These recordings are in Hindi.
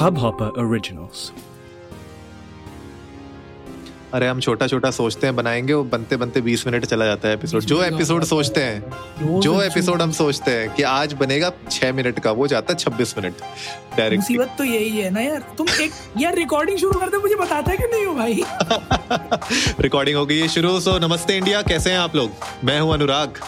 Hubhopper Originals. अरे हम छोटा छोटा सोचते हैं बनाएँगे वो बनते बनते बीस मिनट चला जाता है एपिसोड जो एपिसोड सोचते हैं जो एपिसोड हम सोचते हैं कि आज बनेगा छह मिनट का वो जाता है छब्बीस मिनट। डायरेक्ट मुसीबत तो यही है ना यार। तुम एक यार रिकॉर्डिंग शुरू करते मुझे बताता है कि नहीं हो भाई? रिकॉर्डिंग हो गई है शुरू सो नमस्ते इंडिया कैसे हैं आप लोग? मैं हूँ अनुराग।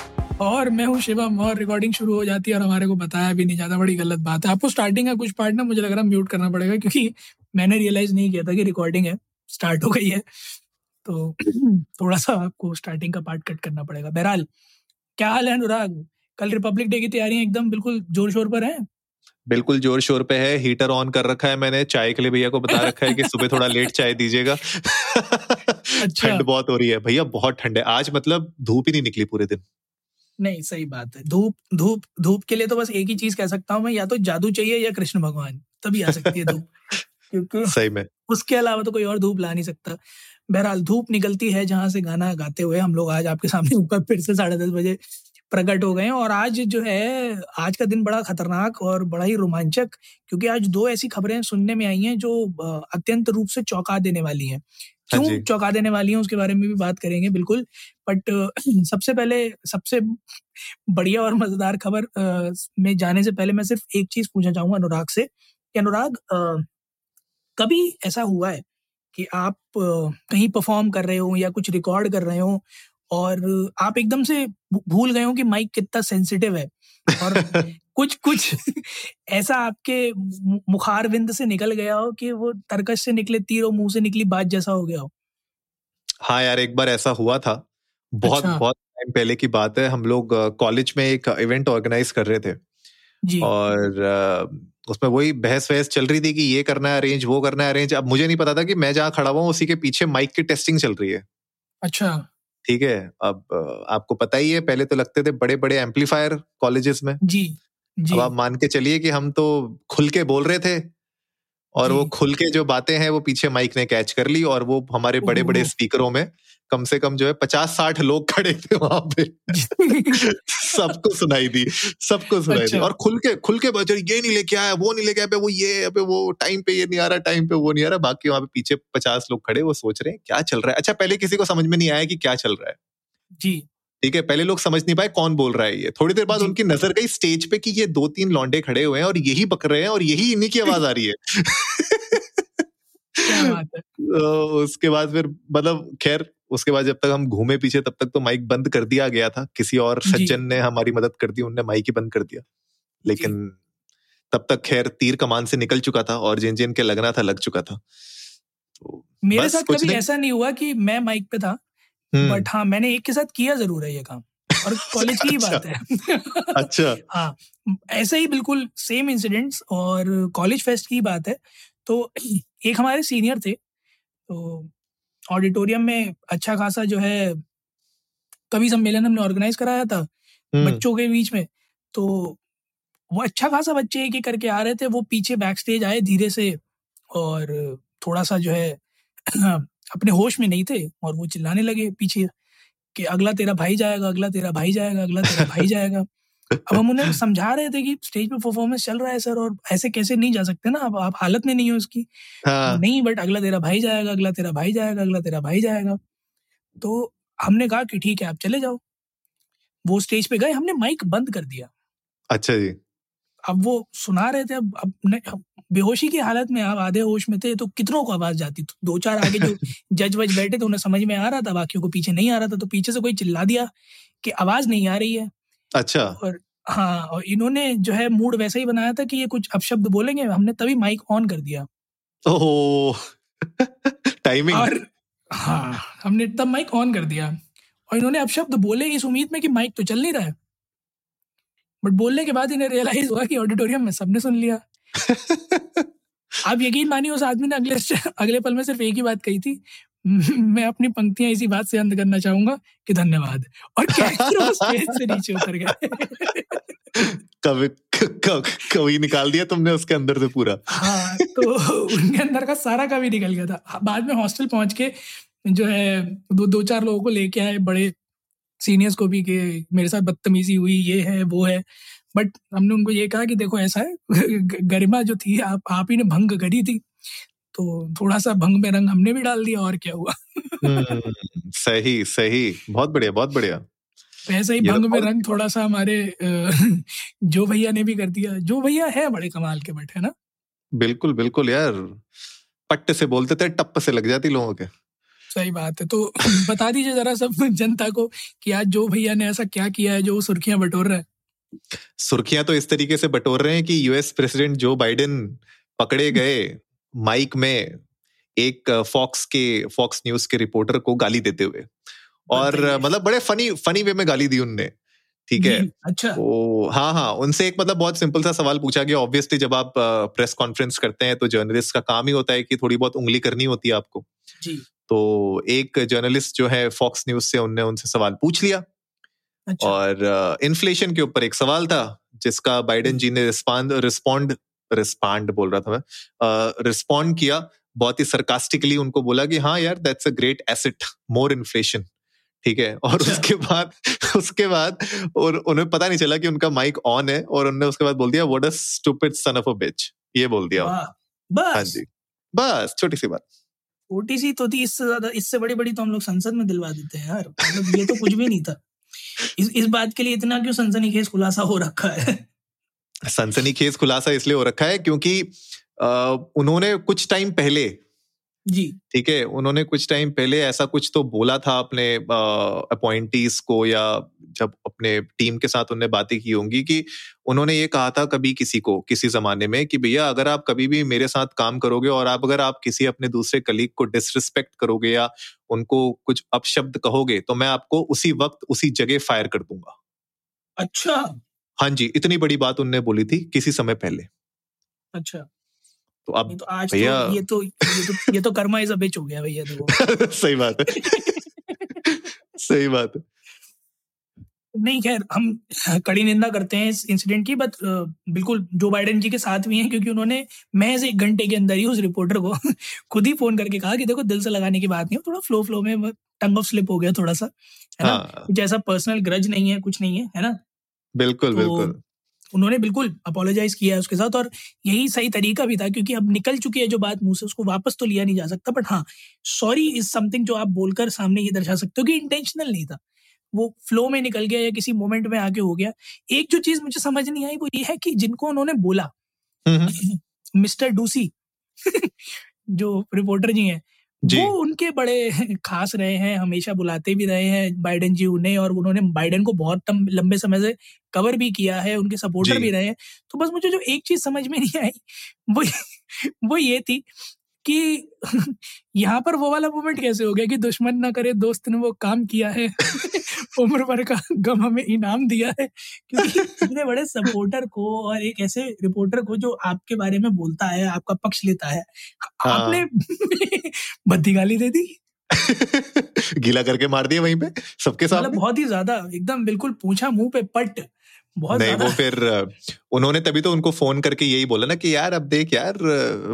और मैं हूँ शिवम और रिकॉर्डिंग शुरू हो जाती है और हमारे को बताया भी नहीं जाता बड़ी गलत बात है। आपको स्टार्टिंग का कुछ पार्ट ना मुझे लग रहा है म्यूट करना पड़ेगा क्योंकि मैंने रियलाइज़ नहीं किया था कि रिकॉर्डिंग है स्टार्ट हो गई है। तो थोड़ा सा आपको स्टार्टिंग का पार्ट कट करना पड़ेगा। बहरहाल क्या हाल है अनुराग? कल रिपब्लिक डे की तैयारियाँ एकदम बिल्कुल ज़ोर शोर पर है? बिल्कुल ज़ोर शोर पे है हीटर ऑन कर रखा है मैंने चाय के लिए भैया को बता रखा है कि सुबह थोड़ा लेट चाय दीजिएगा। अच्छा। ठंड बहुत हो रही है। भैया बहुत ठंड है। आज मतलब धूप ही नहीं निकली पूरे दिन। नहीं सही बात है। धूप धूप धूप के लिए तो बस एक ही चीज़ कह सकता हूँ मैं या तो जादू चाहिए या कृष्ण भगवान तभी आ सकती है धूप। क्योंकि सही में। उसके अलावा तो कोई और धूप ला नहीं सकता। बहरहाल धूप निकलती है जहाँ से गाना गाते हुए हम लोग आज आपके सामने ऊपर फिर से साढ़े दस बजे प्रकट हो गए और आज जो है आज का दिन बड़ा खतरनाक और बड़ा ही रोमांचक क्योंकि आज दो ऐसी खबरें सुनने में आई हैं जो अत्यंत रूप से चौंका देने वाली हैं हाँ। क्यों चौंका देने वाली हैं उसके बारे में भी बात करेंगे बिल्कुल। बट सबसे पहले सबसे बढ़िया और मज़ेदार खबर में जाने से पहले मैं सिर्फ़ एक चीज़ पूछना चाहूँगा अनुराग से कि अनुराग कभी ऐसा हुआ है कि आप कहीं परफॉर्म कर रहे हो या कुछ रिकॉर्ड कर रहे हो और आप एकदम से भूल गए हो कि माइक कितना सेंसिटिव है और कुछ कुछ ऐसा आपके मु- मुखार विंद से निकल गया हो कि वो तरकश से निकले तीर और मुँह से निकली बात जैसा हो गया हो? हाँ यार एक बार ऐसा हुआ था। बहुत अच्छा। बहुत टाइम पहले की बात है। हम लोग कॉलेज में एक इवेंट ऑर्गेनाइज कर रहे थे। जी। और उसमें वही बहस वहस चल रही थी कि ये करना है अरेंज वो करना है अरेंज अब मुझे नहीं पता था कि मैं जहाँ खड़ा हुआ उसी के पीछे माइक की टेस्टिंग चल रही है। अच्छा। ठीक है? अब आपको पता ही है पहले तो लगते थे बड़े बड़े एम्पलीफायर कॉलेजेस में। जी। अब आप मान के चलिए कि हम तो खुल के बोल रहे थे और वो खुल के जो बातें हैं वो पीछे माइक ने कैच कर ली और वो हमारे बड़े बड़े स्पीकरों में कम से कम जो है पचास साठ लोग खड़े थे वहाँ पे। सबको सुनाई दी सबको सुनाई अच्छा। दी। और खुल के खुल के बचे ये नहीं लेके आया वो नहीं लेके आया वो ये अबे वो टाइम पे ये नहीं आ रहा टाइम पे वो नहीं आ रहा बाकी वहाँ पे पीछे पचास लोग खड़े वो सोच रहे हैं क्या चल रहा है? अच्छा पहले किसी को समझ में नहीं आया कि क्या चल रहा है। जी। ठीक है पहले लोग समझ नहीं पाए कौन बोल रहा है ये। थोड़ी देर बाद उनकी नज़र गई स्टेज पे कि ये दो तीन लौंडे खड़े हुए हैं और यही बक रहे हैं और यही इन्हीं की आवाज़ आ रही है। तो उसके बाद फिर मतलब खैर उसके बाद जब तक हम घूमे पीछे तब तक तो माइक बंद कर दिया गया था। किसी और सज्जन ने हमारी मदद कर दी उनने माइक ही बंद कर दिया। लेकिन तब तक खैर तीर कमान से निकल चुका था और जिन जिन के लगना था लग चुका था। तो मेरे साथ कभी। ऐसा नहीं हुआ कि मैं माइक पे था। बट हाँ मैंने एक के साथ किया ज़रूर है ये काम। और कॉलेज की ही बात है। अच्छा। हाँ ऐसे ही बिल्कुल सेम इंसिडेंट्स और कॉलेज फेस्ट की बात है। तो एक हमारे सीनियर थे तो ऑडिटोरियम में अच्छा खासा जो है कवि सम्मेलन हमने ऑर्गेनाइज कराया था हम्म, बच्चों के बीच में। तो वो अच्छा खासा बच्चे एक एक करके आ रहे थे वो पीछे बैक स्टेज आए धीरे से और थोड़ा सा जो है अपने होश में नहीं थे और वो चिल्लाने लगे पीछे कि अगला तेरा भाई जाएगा अगला तेरा भाई जाएगा अगला तेरा भाई जाएगा। अब हम उन्हें समझा रहे थे कि स्टेज पे परफॉर्मेंस चल रहा है सर और ऐसे कैसे नहीं जा सकते ना अब आप हालत में नहीं हो उसकी। हाँ। नहीं बट अगला तेरा भाई जाएगा अगला तेरा भाई जाएगा अगला तेरा भाई जाएगा। तो हमने कहा कि ठीक है आप चले जाओ। वो स्टेज पे गए हमने माइक बंद कर दिया। अच्छा जी। अब वो सुना रहे थे अब अब बेहोशी की हालत में आप आधे होश में थे तो कितनों को आवाज़ जाती तो दो चार आगे जो जज वज बैठे थे उन्हें समझ में आ रहा था बाकियों को पीछे नहीं आ रहा था तो पीछे से कोई चिल्ला दिया कि आवाज़ नहीं आ रही है। अच्छा। और हाँ और इन्होंने जो है मूड वैसा ही बनाया था कि ये कुछ अपशब्द बोलेंगे हमने तभी माइक ऑन कर दिया। ओह! टाइमिंग। और हाँ हमने तब माइक ऑन कर दिया। और इन्होंने अपशब्द बोले इस उम्मीद में कि माइक तो चल नहीं रहा है। बट बोलने के बाद इन्हें रियलाइज़ हुआ कि ऑडिटोरियम में सबने सुन लिया। आप यकीन मानिए उस आदमी ने अगले अगले पल में सिर्फ़ एक ही बात कही थी मैं अपनी पंक्तियाँ इसी बात से अंत करना चाहूँगा कि धन्यवाद। और स्टेज से नीचे उतर गए। कभी क- कभी निकाल दिया तुमने उसके अंदर से पूरा? हाँ तो उनके अंदर का सारा कवि निकल गया था। बाद में हॉस्टल पहुँच के जो है दो दो चार लोगों को लेके आए बड़े सीनियर्स को भी कि मेरे साथ बदतमीजी हुई ये है वो है। बट हमने उनको ये कहा कि देखो ऐसा है गरिमा जो थी आप आप ही ने भंग करी थी। तो थोड़ा सा भंग में रंग हमने भी डाल दिया और क्या हुआ? हम्म, सही सही। बहुत बढ़िया बहुत बढ़िया। ऐसे ही तो भंग में रंग थोड़ा सा हमारे जो भैया ने भी कर दिया जो भैया है बड़े कमाल के बट है ना? बिल्कुल बिल्कुल यार। पट्ट से बोलते थे टप से लग जाती लोगों के। सही बात है। तो बता दीजिए जरा सब जनता को कि आज जो भैया ने ऐसा क्या किया है जो सुर्खियाँ बटोर रहा है? सुर्खियाँ तो इस तरीके से बटोर रहे हैं कि यूएस प्रेसिडेंट जो बाइडेन पकड़े गए माइक में एक फॉक्स के फॉक्स न्यूज़ के रिपोर्टर को गाली देते हुए। और मतलब बड़े फनी फनी वे में गाली दी उनने ठीक है? अच्छा। ओ हाँ हाँ उनसे एक मतलब बहुत सिंपल सा सवाल पूछा गया। ऑब्वियसली जब आप प्रेस कॉन्फ्रेंस करते हैं तो जर्नलिस्ट का काम ही होता है कि थोड़ी बहुत उंगली करनी होती है आपको। जी। तो एक जर्नलिस्ट जो है फॉक्स न्यूज़ से उनने उनसे सवाल पूछ लिया। अच्छा। और इन्फ्लेशन के ऊपर एक सवाल था जिसका बाइडेन जी ने रिस्पॉन्ड रिस्पॉन्ड रिस्पॉन्ड बोल रहा था मैं रिस्पॉन्ड किया बहुत ही सरकास्टिकली उनको बोला कि हाँ यार that's a great asset more inflation ठीक है? और अच्छा। उसके बाद उसके बाद और उन्हें पता नहीं चला कि उनका माइक ऑन है और उन्होंने उसके बाद बोल दिया what a stupid son of a bitch ये बोल दिया वाह हाँ जी। बस छोटी सी बात। छोटी सी तो थी इससे ज़्यादा इससे बड़ी बड़ी तो हम लोग संसद में दिलवा देते हैं यार। मतलब ये तो कुछ भी नहीं था। इस इस बात के लिए इतना क्यों सनसनीखेज खुलासा हो रखा है? सनसनीखेज खुलासा इसलिए हो रखा है क्योंकि उन्होंने कुछ टाइम पहले जी। ठीक है उन्होंने कुछ टाइम पहले ऐसा कुछ तो बोला था अपने अपॉइंटीज को या जब अपने टीम के साथ उन्होंने बातें की होंगी कि उन्होंने ये कहा था कभी किसी को किसी जमाने में कि भैया अगर आप कभी भी मेरे साथ काम करोगे और आप अगर आप किसी अपने दूसरे कलीग को डिसरिस्पेक्ट करोगे या उनको कुछ अपशब्द कहोगे तो मैं आपको उसी वक्त उसी जगह फायर कर दूँगा। अच्छा। हाँ जी इतनी बड़ी बात उनने बोली थी किसी समय पहले। अच्छा। तो अब तो आज भैया तो ये तो ये तो ये तो कर्मा इज़ अ बिच हो गया भैया देखो। सही बात है। सही बात है। नहीं खैर हम कड़ी निंदा करते हैं इस इंसिडेंट की बट बिल्कुल जो बाइडेन जी के साथ भी हैं क्योंकि उन्होंने महज एक घंटे के अंदर ही उस रिपोर्टर को खुद ही फ़ोन करके कहा कि देखो दिल से लगाने की बात नहीं है थोड़ा फ्लो फ्लो में टंग ऑफ़ स्लिप हो गया थोड़ा सा है ना? हाँ। कुछ ऐसा पर्सनल ग्रज नहीं है कुछ नहीं है है ना? बिल्कुल तो बिल्कुल। उन्होंने बिल्कुल अपोलोजाइज किया है उसके साथ और यही सही तरीका भी था क्योंकि अब निकल चुकी है जो बात मुँह से उसको वापस तो लिया नहीं जा सकता बट हाँ सॉरी इज़ समथिंग जो आप बोलकर सामने ये दर्शा सकते हो कि इंटेंशनल नहीं था। वो फ्लो में निकल गया या किसी मोमेंट में आके हो गया एक जो चीज़ मुझे समझ नहीं आई वो ये है कि जिनको उन्होंने बोला हम्म, मिस्टर डूसी जो रिपोर्टर जी हैं वो उनके बड़े खास रहे हैं हमेशा बुलाते भी रहे हैं बाइडेन जी उन्हें और उन्होंने बाइडेन को बहुत लंबे समय से कवर भी किया है उनके सपोर्टर भी रहे हैं। तो बस मुझे जो एक चीज़ समझ में नहीं आई वो वो ये थी कि यहाँ पर वो वाला मोमेंट कैसे हो गया कि दुश्मन ना करे दोस्त ने वो काम किया है उम्र भर का गम हमें इनाम दिया है। क्योंकि इतने बड़े सपोर्टर को और एक ऐसे रिपोर्टर को जो आपके बारे में बोलता है आपका पक्ष लेता है हाँ। आपने बद्दी गाली दे दी? गीला करके मार दिया वहीं पे सबके मतलब सामने। बहुत ही ज़्यादा एकदम बिल्कुल पूछा मुँह पे पट। बहुत नहीं वो फिर उन्होंने तभी तो उनको फ़ोन करके यही बोला ना कि यार अब देख यार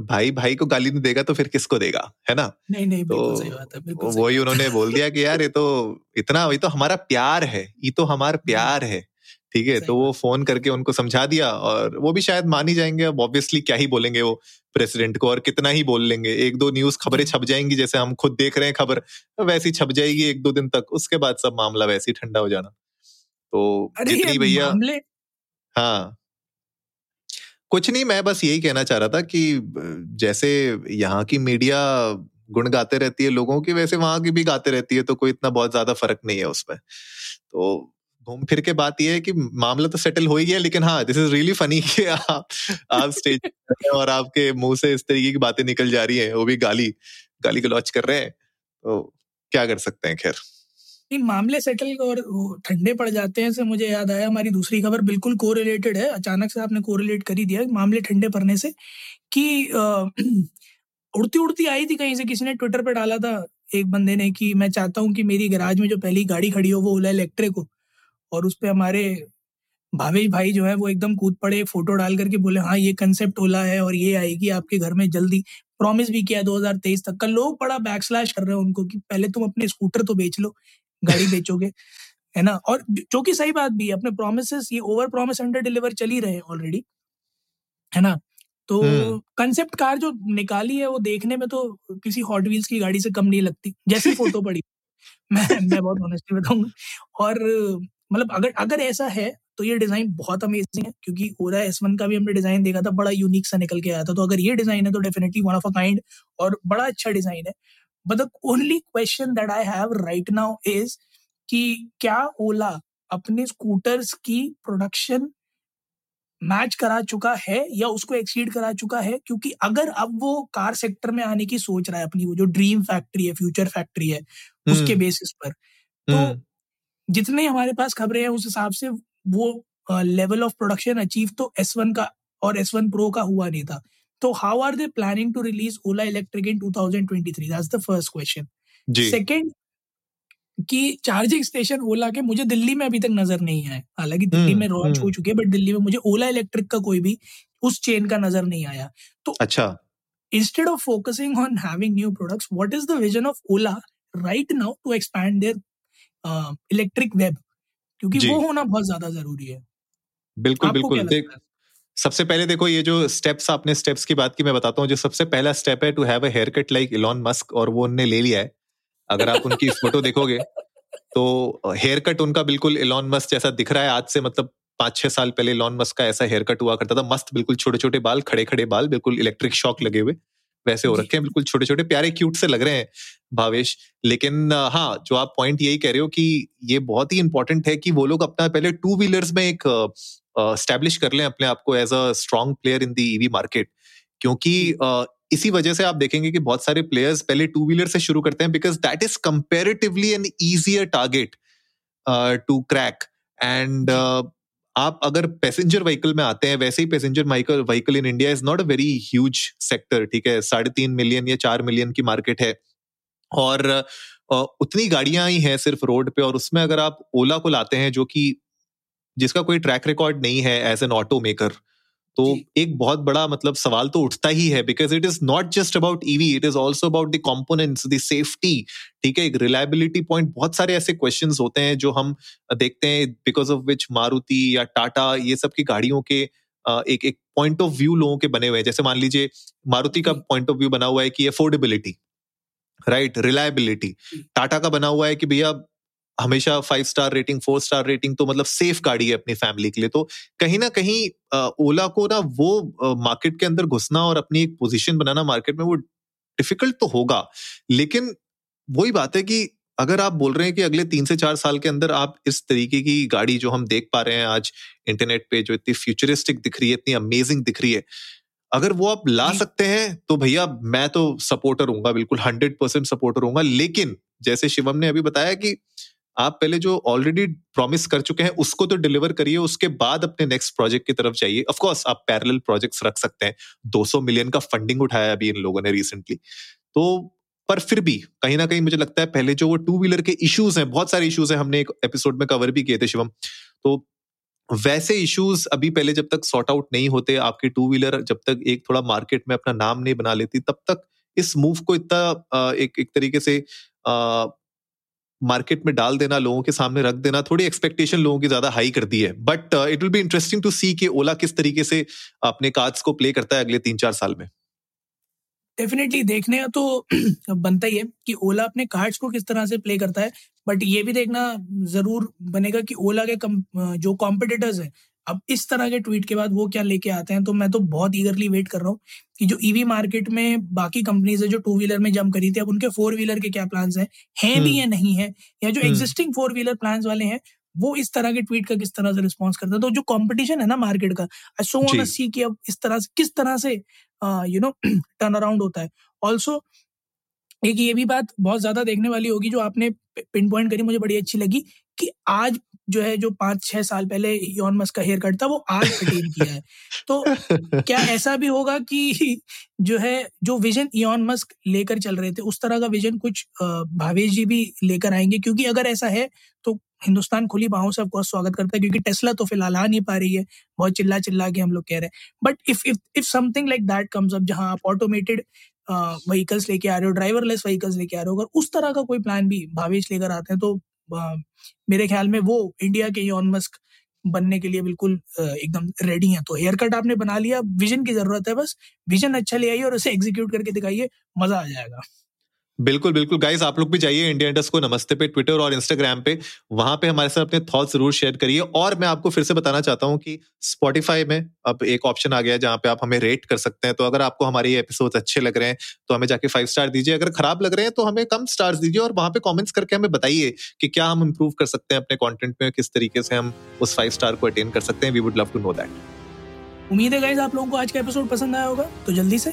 भाई भाई को गाली नहीं देगा तो फिर किसको देगा है ना? नहीं नहीं बिल्कुल तो सही बात है वही उन्होंने बोल दिया कि यार ये तो इतना ये तो हमारा प्यार है ये तो हमारा प्यार है ठीक है? तो वो फ़ोन करके उनको समझा दिया और वो भी शायद मान ही जाएँगे अब ऑब्वियसली क्या ही बोलेंगे वो प्रेसिडेंट को और कितना ही बोल लेंगे एक दो न्यूज़ खबरें छप जाएँगी जैसे हम खुद देख रहे हैं खबर वैसी छप जाएगी एक दो दिन तक उसके बाद सब मामला वैसे ही ठंडा हो जाना। तो जितनी भैया हाँ। कुछ नहीं मैं बस यही कहना चाह रहा था कि जैसे यहाँ की मीडिया गुण गाते रहती है लोगों की वैसे वहाँ की भी गाते रहती है तो कोई इतना बहुत ज़्यादा फ़र्क नहीं है उसमें। तो घूम फिर के बात यह है कि मामला तो सेटल हो ही गया लेकिन हाँ दिस इज़ रियली फनी कि आप आप स्टेज और आपके मुँह से इस तरीके की बातें निकल जा रही हैं वो भी गाली गाली गलौच कर रहे हैं तो क्या कर सकते हैं खैर। मामले सेटल और ठंडे पड़ जाते हैं से मुझे याद आया, हमारी दूसरी खबर बिल्कुल कोरिलेटेड है। अचानक से आपने कोरिलेट कर ही दिया मामले ठंडे पड़ने से कि उड़ती उड़ती आई थी कहीं से, किसी ने ट्विटर पर डाला था एक बंदे ने कि मैं चाहता हूँ कि मेरी गैराज में जो पहली गाड़ी खड़ी हो वो ओला इलेक्ट्रिक हो। और उस पे हमारे भावेश भाई जो है वो एकदम कूद पड़े फ़ोटो डाल करके बोले हाँ ये कंसेप्ट ओला है और ये आएगी आपके घर में जल्दी। प्रॉमिस भी किया 2023 तक का। लोग बड़ा बैकस्लैश कर रहे हैं उनको कि पहले तुम अपने स्कूटर तो बेच लो। गाड़ी बेचोगे है ना? और जो कि सही बात भी है अपने प्रोमिस ये ओवर प्रोमिस अंडर डिलीवर चल ही रहे हैं ऑलरेडी है ना? तो कंसेप्ट हम्म। कार जो निकाली है वो देखने में तो किसी हॉट व्हील्स की गाड़ी से कम नहीं लगती जैसी फ़ोटो पड़ी। मैं मैं बहुत ऑनेस्टली बताऊँगा। और मतलब अगर अगर ऐसा है तो ये डिज़ाइन बहुत अमेजिंग है क्योंकि ओरा एस वन का भी हमने डिज़ाइन देखा था बड़ा यूनिक सा निकल के आया था। तो अगर ये डिज़ाइन है तो definitely one of a kind और बड़ा अच्छा डिज़ाइन है। But the only question that I have right now is कि क्या ओला अपने स्कूटर्स की प्रोडक्शन मैच करा चुका है या उसको एक्सीड करा चुका है क्योंकि अगर अब वो कार सेक्टर में आने की सोच रहा है अपनी वो जो ड्रीम फैक्ट्री है फ्यूचर फैक्ट्री है उसके बेसिस हम्म। पर तो हम्म। जितने हमारे पास खबरें हैं उस हिसाब से वो लेवल ऑफ़ प्रोडक्शन अचीव तो एस वन का और एस वन प्रो का हुआ नहीं था तो how are they planning to release Ola electric in 2023 that's the first question second कि चार्जिंग स्टेशन ओला के मुझे दिल्ली में अभी तक नज़र नहीं आए हालाँकि दिल्ली हम्म, में लॉन्च हो हम्म। चुके हैं बट दिल्ली में मुझे ओला इलेक्ट्रिक का कोई भी उस चेन का नज़र नहीं आया। तो अच्छा। Instead of focusing on having new products what is the vision of Ola right now to expand their electric web क्योंकि वो होना बहुत ज़्यादा ज़रूरी है। बिल्कुल बिल्कुल। देख सबसे पहले देखो ये जो स्टेप्स आपने स्टेप्स की बात की मैं बताता हूँ जो सबसे पहला स्टेप है to have a haircut like Elon Musk और वो उनने ले लिया है। अगर आप उनकी फ़ोटो देखोगे तो हेयर कट उनका बिल्कुल इलॉन मस्क जैसा दिख रहा है। आज से मतलब पाँच छह साल पहले इलॉन मस्क का ऐसा हेयर कट हुआ करता था। मस्त बिल्कुल छोटे छोटे बाल खड़े खड़े बाल बिल्कुल इलेक्ट्रिक शॉक लगे हुए। वैसे हो रखे हैं बिल्कुल छोटे छोटे प्यारे क्यूट से लग रहे हैं भावेश। लेकिन हाँ जो आप पॉइंट यही कह रहे हो कि ये बहुत ही इंपॉर्टेंट है कि वो लोग अपना पहले टू व्हीलर्स में एक स्टैब्लिश कर लें अपने आप को as a strong player in the EV market क्योंकि इसी वजह से आप देखेंगे कि बहुत सारे प्लेयर्स पहले टू व्हीलर से शुरू करते हैं because that is comparatively an easier target to crack and आप अगर पैसेंजर व्हीकल में आते हैं, वैसे ही passenger vehicle vehicle in India is not a very huge sector ठीक है? साढ़े तीन मिलियन या चार मिलियन की मार्केट है। और उतनी गाड़ियाँ ही हैं सिर्फ़ रोड पे और उसमें अगर आप ओला को लाते हैं, जो कि, जिसका कोई ट्रैक रिकॉर्ड नहीं है एज एन ऑटो मेकर तो एक बहुत बड़ा मतलब सवाल तो उठता ही है because it is not just about EV it is also about the components the safety ठीक है? एक रिलायबिलिटी पॉइंट बहुत सारे ऐसे क्वेश्चन होते हैं जो हम देखते हैं बिकॉज़ ऑफ़ विच मारुति या टाटा ये सब की गाड़ियों के एक एक पॉइंट ऑफ़ व्यू लोगों के बने हुए हैं। जैसे मान लीजिए मारुति का पॉइंट ऑफ़ व्यू बना हुआ है कि अफोर्डेबिलिटी राइट रिलायबिलिटी टाटा का बना हुआ है कि भैया हमेशा five star rating four star rating तो मतलब सेफ़ गाड़ी है अपनी फैमिली के लिए। तो कहीं ना कहीं ओला को ना वो मार्केट के अंदर घुसना और अपनी एक पोजीशन बनाना मार्केट में वो डिफ़िकल्ट तो होगा। लेकिन वही बात है कि अगर आप बोल रहे हैं कि अगले तीन से चार साल के अंदर आप इस तरीके की गाड़ी जो हम देख पा रहे हैं आज इंटरनेट पे जो इतनी फ्यूचरिस्टिक दिख रही है इतनी अमेजिंग दिख रही है अगर वो आप ला सकते हैं तो भैया मैं तो सपोर्टर हूँ बिल्कुल हंड्रेड परसेंट सपोर्टर हूँ लेकिन जैसे शिवम ने अभी बताया कि आप पहले जो ऑलरेडी प्रॉमिस कर चुके हैं, उसको तो डिलीवर करिए, उसके बाद अपने नेक्स्ट प्रोजेक्ट की तरफ़ जाइए। ऑफ़ कोर्स आप पैरेलल प्रोजेक्ट्स रख सकते हैं। 200 मिलियन का फंडिंग उठाया अभी इन लोगों ने रिसेंटली तो पर फिर भी, कहीं ना कहीं मुझे लगता है, पहले जो वो टू व्हीलर के इश्यूज़ हैं, बहुत सारे इश्यूज़ हैं, हमने एक एपिसोड में कवर भी किए थे, शिवम। तो वैसे इश्यूज़ अभी पहले जब तक सॉर्ट आउट नहीं होते, आपकी टू व्हीलर जब तक एक थोड़ा मार्केट में अपना नाम नहीं बना लेती, तब तक इस मूव को इतना एक एक तरीके से मार्केट में डाल देना लोगों के सामने रख देना थोड़ी एक्सपेक्टेशन लोगों की ज़्यादा हाई कर दी है but it will be interesting to see कि ओला किस तरीके से अपने कार्ड्स को प्ले करता है अगले तीन चार साल में। डेफिनेटली देखने तो बनता ही है कि ओला अपने कार्ड्स को किस तरह से प्ले करता है। बट ये भी देखना ज़रूर बनेगा कि ओला के कम, जो कॉम्पिटिटर्स हैं अब इस तरह के ट्वीट के बाद वो क्या लेके आते हैं? तो मैं तो बहुत ईगरली वेट कर रहा हूँ कि जो ईवी e मार्केट में बाकी कंपनीज़ है जो टू व्हीलर में जम करी थी अब उनके फोर व्हीलर के क्या प्लान है? हैं भी हम्म। या नहीं है? या जो एग्जिस्टिंग फोर व्हीलर प्लान वाले हैं वो इस तरह के ट्वीट का किस तरह से रिस्पॉन्स करता है? तो जो कॉम्पिटिशन है ना मार्केट का आई सो वांट सी कि अब इस तरह से किस तरह से यू नो टर्न अराउंड होता है। ऑल्सो एक ये भी बात बहुत ज़्यादा देखने वाली होगी जो आपने पिन पॉइंट करी मुझे बड़ी अच्छी लगी कि आज जो है जो पाँच छह साल पहले योन मस्क का हेयर कट था वो आज अटेन किया है। तो क्या ऐसा भी होगा कि जो है जो विजन इॉन मस्क लेकर चल रहे थे उस तरह का विजन कुछ भावेश जी भी लेकर आएँगे? क्योंकि अगर ऐसा है तो हिंदुस्तान खुली बाहों से ऑफकोर्स स्वागत करता है क्योंकि टेस्ला तो फ़िलहाल आ नहीं पा रही है। बहुत चिल्ला चिल्ला के हम लोग कह रहे हैं। But if if if something like that comes up जहाँ आप ऑटोमेटेड व्हीकल्स लेके आ रहे हो ड्राइवरलेस व्हीकल्स लेके आ रहे हो अगर उस तरह का कोई प्लान भी भावेश लेकर आते हैं तो मेरे ख्याल में वो इंडिया के यॉन मस्क बनने के लिए बिल्कुल एकदम रेडी हैं। तो हेयर कट आपने बना लिया विजन की ज़रूरत है बस विजन अच्छा ले आइए और उसे एग्जीक्यूट करके दिखाइए, मज़ा आ जाएगा। बिल्कुल बिल्कुल। गाइस आप लोग भी जाइए इंडिया इंडस्ट को नमस्ते पे ट्विटर और इंस्टाग्राम पे। वहाँ पे हमारे साथ अपने थॉट्स ज़रूर शेयर करिए। और मैं आपको फिर से बताना चाहता हूँ कि स्पॉटिफाई में अब एक ऑप्शन आ गया है जहाँ पे आप हमें रेट कर सकते हैं। तो अगर आपको हमारे ये एपिसोड अच्छे लग रहे हैं तो हमें जाके फाइव स्टार दीजिए। अगर खराब लग रहे हैं तो हमें कम स्टार दीजिए और वहाँ पे कॉमेंट्स करके हमें बताइए कि क्या हम इम्प्रूव कर सकते हैं अपने कॉन्टेंट में, किस तरीके से हम उस फाइव स्टार को अटेन कर सकते हैं। We would love to know that उम्मीद है गाइज़ आप लोगों को आज का एपिसोड पसंद आया होगा। तो जल्दी से